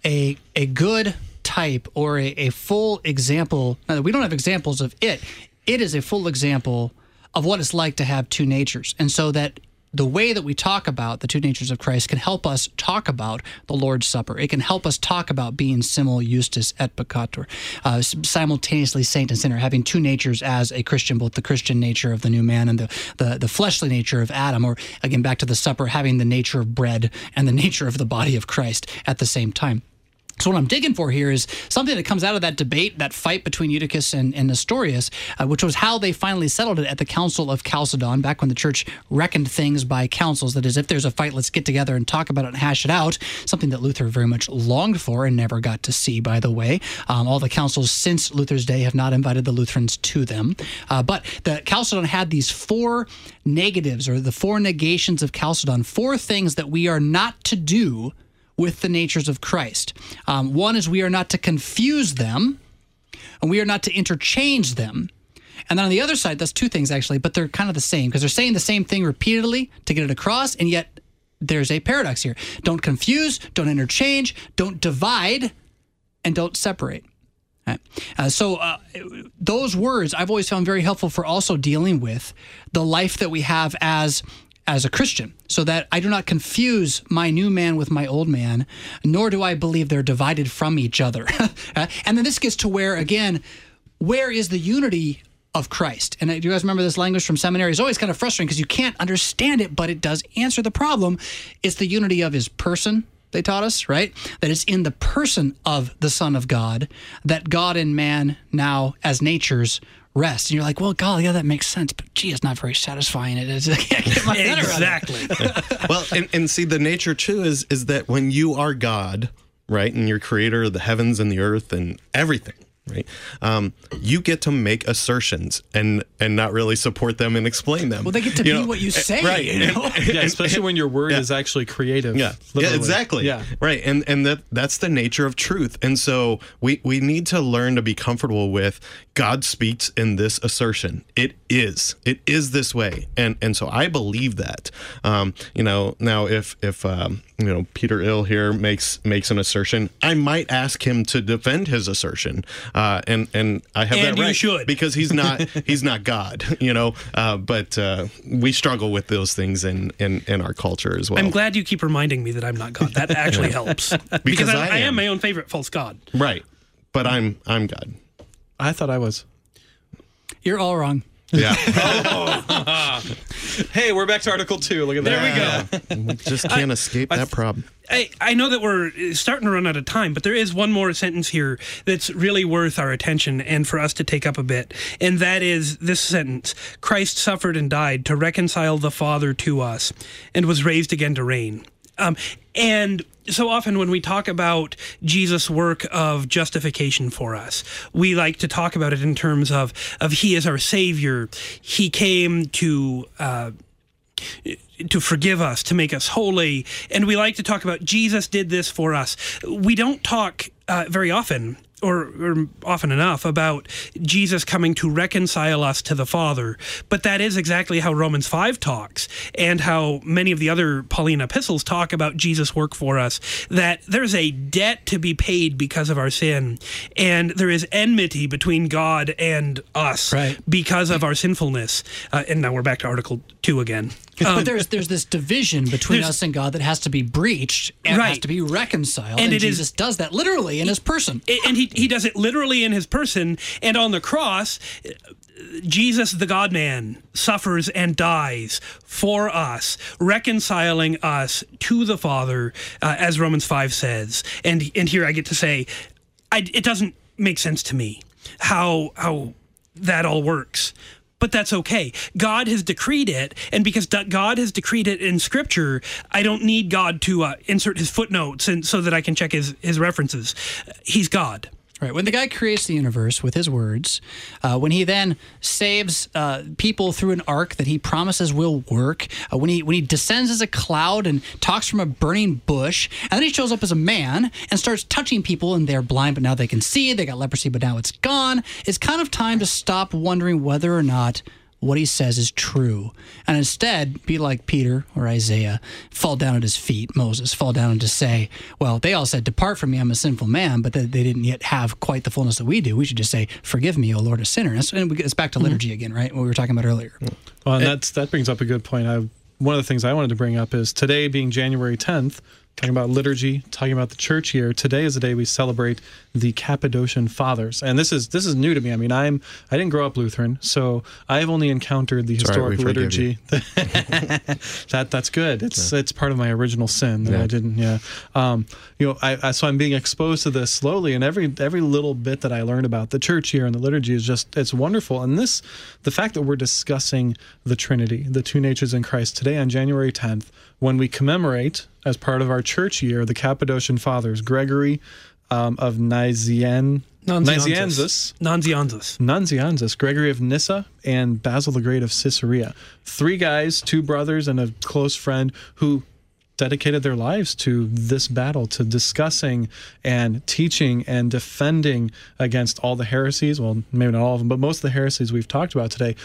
a a good type or a, a full example. Now, we don't have examples of it. It is a full example of what it's like to have two natures, and so that the way that we talk about the two natures of Christ can help us talk about the Lord's Supper. It can help us talk about being simul justus et peccator, uh, simultaneously saint and sinner, having two natures as a Christian, both the Christian nature of the new man and the, the, the fleshly nature of Adam, or again, back to the supper, having the nature of bread and the <laughs> nature of the body of Christ at the same time. So what I'm digging for here is something that comes out of that debate, that fight between Eutyches and, and Nestorius, uh, which was how they finally settled it at the Council of Chalcedon, back when the church reckoned things by councils. That is, if there's a fight, let's get together and talk about it and hash it out. Something that Luther very much longed for and never got to see, by the way. Um, all the councils since Luther's day have not invited the Lutherans to them. Uh, but the Chalcedon had these four negatives, or the four negations of Chalcedon, four things that we are not to do with the natures of Christ. Um, one is we are not to confuse them, and we are not to interchange them. And then on the other side, that's two things actually, but they're kind of the same because they're saying the same thing repeatedly to get it across, and yet there's a paradox here. Don't confuse, don't interchange, don't divide, and don't separate. Right. Uh, so uh, those words I've always found very helpful for also dealing with the life that we have as as a Christian, so that I do not confuse my new man with my old man, nor do I believe they're divided from each other. <laughs> and then this gets to where, again, where is the unity of Christ? And uh, do you guys remember this language from seminary? It's always kind of frustrating because you can't understand it, but it does answer the problem. It's the unity of his person, they taught us, right? That it's in the person of the Son of God that God and man now, as natures, rest. And you're like, well, God, yeah, that makes sense, but gee, it's not very satisfying. It is. <laughs> Exactly. <laughs> well, and, and see, the nature too is is that when you are God, right, and you're creator of the heavens and the earth and everything, right, um, you get to make assertions and and not really support them and explain them. Well, they get to You be know, what you eh, say, right? you know? And- <laughs> yeah, and- especially when your word Yeah. is actually creative. Yeah. Yeah, exactly. Yeah. Right. And and that that's the nature of truth. And so we we need to learn to be comfortable with God speaks in this assertion. It is. It is this way. And and so I believe that. Um, you know, now if if um, you know, Peter Ill here makes makes an assertion, I might ask him to defend his assertion. Uh, and and I have And that you right should. because he's not <laughs> he's not God, you know. Uh, but uh, we struggle with those things in in in our culture as well. I'm glad you keep reminding me that I'm not God. That actually <laughs> helps because, I, I I am am. my own favorite false god. Right. But I'm I'm God. I thought I was. You're all wrong. Yeah. <laughs> Hey, we're back to Article Two. Look at that. There we go. we just can't escape that problem. I, I know that we're starting to run out of time, but there is one more sentence here that's really worth our attention and for us to take up a bit. And that is this sentence Christ suffered and died to reconcile the Father to us and was raised again to reign. Um, and so often when we talk about Jesus' work of justification for us, we like to talk about it in terms of, of He is our Savior. He came to. Uh, to forgive us, to make us holy. And we like to talk about Jesus did this for us. We don't talk uh, very often. Or, or often enough about Jesus coming to reconcile us to the Father. But that is exactly how Romans 5 talks, and how many of the other Pauline epistles talk about Jesus' work for us. That there's a debt to be paid because of our sin, and there is enmity between God and us Right. because of our sinfulness. Uh, and now we're back to Article 2 again. Um, but there's there's this division between us and God that has to be breached and has to be reconciled. And And, it is- Jesus does that literally in his person. and he, he does it literally in his person and on the cross jesus the god man suffers and dies for us reconciling us to the father uh, as romans 5 says and and here i get to say I, it doesn't make sense to me how how that all works but that's okay. God has decreed it, and because God has decreed it in Scripture, I don't need God to uh, insert His footnotes and so that I can check His His references. He's God. Right. When the guy creates the universe with his words, uh, when he then saves uh, people through an ark that he promises will work, uh, when he when he descends as a cloud and talks from a burning bush, and then he shows up as a man and starts touching people, and they're blind but now they can see. They got leprosy but now it's gone. It's kind of time to stop wondering whether or not what he says is true, and instead be like Peter or Isaiah, fall down at his feet, Moses, fall down and just say, Well, they all said, Depart from me, I'm a sinful man, but they, they didn't yet have quite the fullness that we do. We should just say, Forgive me, O Lord, a sinner. And, that's- and we- it's back to mm-hmm. liturgy again, right? What we were talking about earlier. Well, and that's that brings up a good point. I one of the things I wanted to bring up is today being January 10th, talking about liturgy, talking about the church here. Today is the day we celebrate the Cappadocian Fathers, and this is this is new to me. I mean, I'm I didn't grow up Lutheran, so I've only encountered the It's historic liturgy. <laughs> that that's good. It's it's part of my original sin that I didn't. Yeah, um, you know, I, I so I'm being exposed to this slowly, and every every little bit that I learned about the church here and the liturgy is just it's wonderful. And this, the fact that we're discussing the Trinity, the two natures in Christ today on January 10th, when we commemorate as part of our church year the Cappadocian Fathers, Gregory um, of Nysian. Nysianzus, Nunzianzus. Nunzianzus, Gregory of Nyssa, and Basil the Great of Caesarea. Three guys, two brothers, and a close friend who dedicated their lives to this battle, to discussing and teaching and defending against all the heresies. Well, maybe not all of them, but most of the heresies we've talked about today.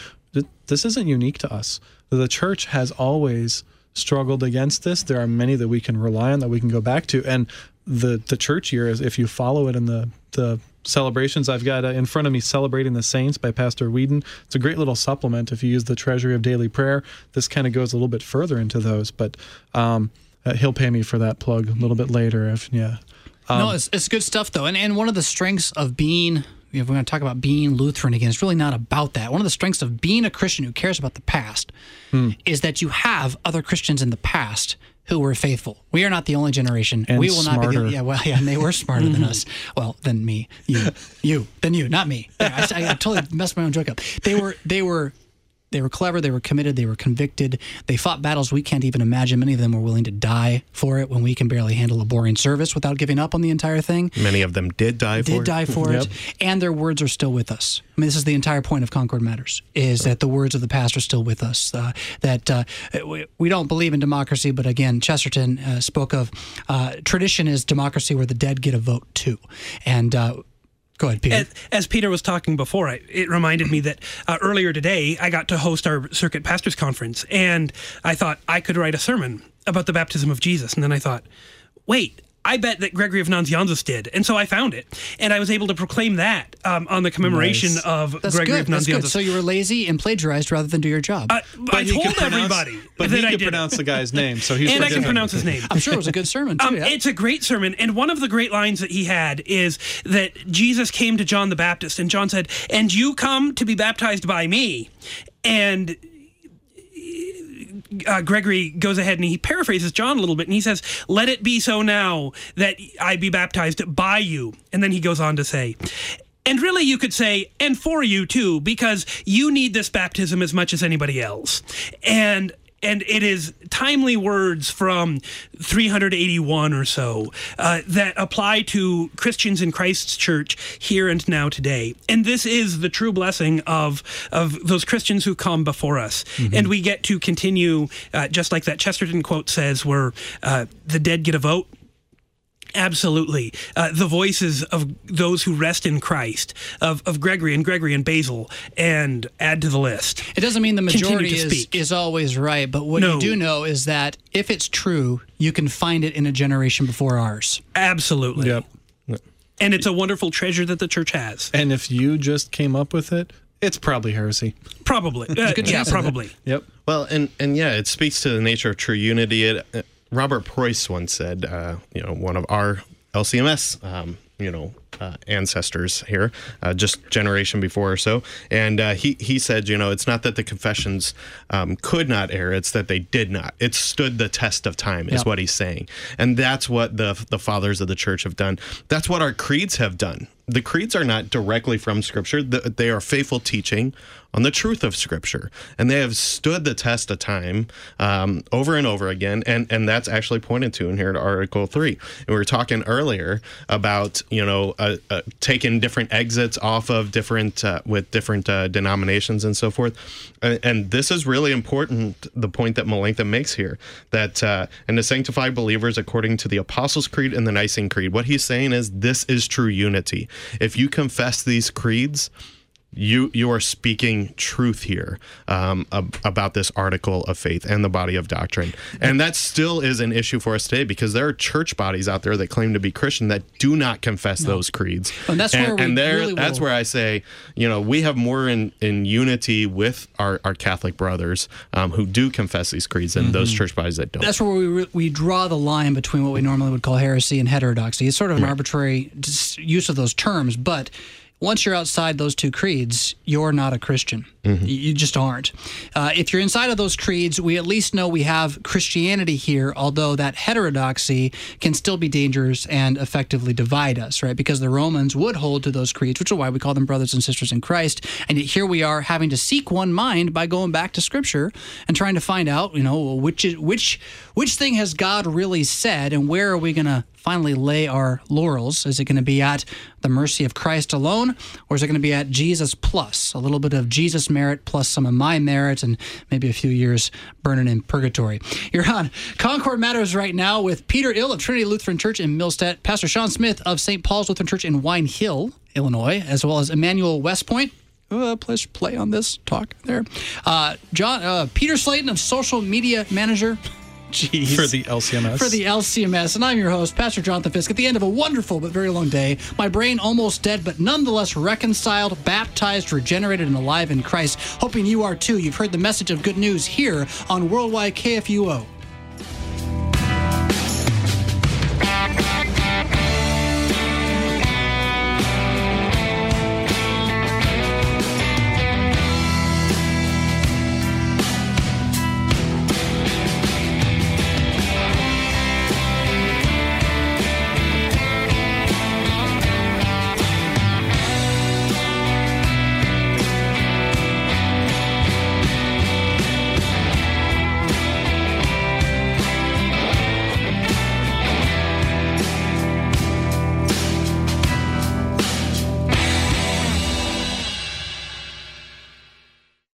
This isn't unique to us. The church has always struggled against this. There are many that we can rely on, that we can go back to. And the, the church year is, if you follow it in the, the celebrations. I've got uh, in front of me Celebrating the Saints by Pastor Weedon. It's a great little supplement if you use the Treasury of Daily Prayer. This kind of goes a little bit further into those, but um, uh, he'll pay me for that plug a little bit later. If yeah, um, no, it's, it's good stuff though, and and one of the strengths of being if we're going to talk about being Lutheran again, it's really not about that. One of the strengths of being a Christian who cares about the past Hmm. is that you have other Christians in the past who were faithful. We are not the only generation. And we will not be. smarter. The, yeah, well, yeah, and they were smarter than <laughs> us. Well, than me, you, you, than you, not me. Yeah, I, I totally messed my own joke up. They were, they were. They were clever, they were committed, they were convicted. They fought battles we can't even imagine. Many of them were willing to die for it when we can barely handle a boring service without giving up on the entire thing Many of them did die for it. did die for it, and their words are still with us. I mean, this is the entire point of Concord Matters: is that the words of the past are still with us. Uh, that uh, we, we don't believe in democracy, but again, Chesterton uh, spoke of uh, tradition is democracy where the dead get a vote too. And uh, go ahead, Peter. As, as Peter was talking before, I, it reminded me that uh, earlier today I got to host our circuit pastors conference, and I thought I could write a sermon about the baptism of Jesus, and then I thought, wait. I bet that Gregory of Nazianzus did, and so I found it, and I was able to proclaim that um, on the commemoration Nice. of That's Gregory good. of That's. Nazianzus. So you were lazy and plagiarized rather than do your job. I he told everybody but that he I could did. pronounce the guy's name, so he's <laughs> and I can pronounce his name. I'm sure it was a good sermon too. Um, yeah. It's a great sermon, and one of the great lines that he had is that Jesus came to John the Baptist, and John said, "And you come to be baptized by me," and. Uh, Gregory goes ahead and he paraphrases John a little bit and he says, Let it be so now that I be baptized by you. And then he goes on to say, and really, you could say, and for you too, because you need this baptism as much as anybody else. And and it is timely words from 381 or so uh, that apply to Christians in Christ's church here and now today. And this is the true blessing of of those Christians who come before us. And we get to continue, uh, just like that Chesterton quote says, where uh, the dead get a vote. Absolutely. Uh, the voices of those who rest in Christ, of, of Gregory and Gregory and Basil, and add to the list. It doesn't mean the majority is, is always right, but what No. you do know is that if it's true, you can find it in a generation before ours. Absolutely. Yep. And it's a wonderful treasure that the church has. And if you just came up with it, it's probably heresy. Probably. Uh, good yeah, chance it. probably. Yep. Well, and and yeah, it speaks to the nature of true unity. It, uh, Robert Preus once said, uh, you know, one of our LCMS, um, you know, uh, ancestors here, uh, just generation before or so, and uh, he he said, you know, it's not that the confessions um, could not err; it's that they did not. It stood the test of time, is Yep. what he's saying, and that's what the the fathers of the church have done. That's what our creeds have done. The creeds are not directly from Scripture; th- they are faithful teaching on the truth of Scripture, and they have stood the test of time um, over and over again. And and that's actually pointed to in here at Article Three. And we were talking earlier about you know uh, uh, taking different exits off of different uh, with different uh, denominations and so forth. And, and this is really important. The point that Melanchthon makes here that uh, and to sanctify believers according to the Apostles' Creed and the Nicene Creed. What he's saying is this is true unity. If you confess these creeds you you are speaking truth here um, ab- about this article of faith and the body of doctrine, and that still is an issue for us today because there are church bodies out there that claim to be Christian that do not confess those creeds, And that's where we there- really that's where I say you know we have more in in unity with our our Catholic brothers um, who do confess these creeds than those church bodies that don't. That's where we re- we draw the line between what we normally would call heresy and heterodoxy. It's sort of an arbitrary dis- use of those terms, but once you're outside those two creeds, you're not a Christian. Y- You just aren't. Uh, if you're inside of those creeds, we at least know we have Christianity here, although that heterodoxy can still be dangerous and effectively divide us, right? Because the Romans would hold to those creeds, which is why we call them brothers and sisters in Christ. And yet here we are having to seek one mind by going back to Scripture and trying to find out, you know, which is, which which thing has God really said, and where are we going to finally lay our laurels? Is it going to be at the mercy of Christ alone, or is it going to be at Jesus plus a little bit of Jesus merit plus some of my merit, and maybe a few years burning in purgatory? You're on Concord Matters right now with Peter Ill of Trinity Lutheran Church in Millstadt, Pastor Sean Smith of St. Paul's Lutheran Church in Wine Hill, Illinois, as well as Emmanuel Westpoint uh, please play on this talk there. Uh, John uh, Peter Slayton of social media manager Jeez. For the LCMS. For the LCMS. And I'm your host, Pastor Jonathan Fisk, at the end of a wonderful but very long day. My brain almost dead, but nonetheless reconciled, baptized, regenerated, and alive in Christ. Hoping you are too. You've heard the message of good news here on Worldwide KFUO.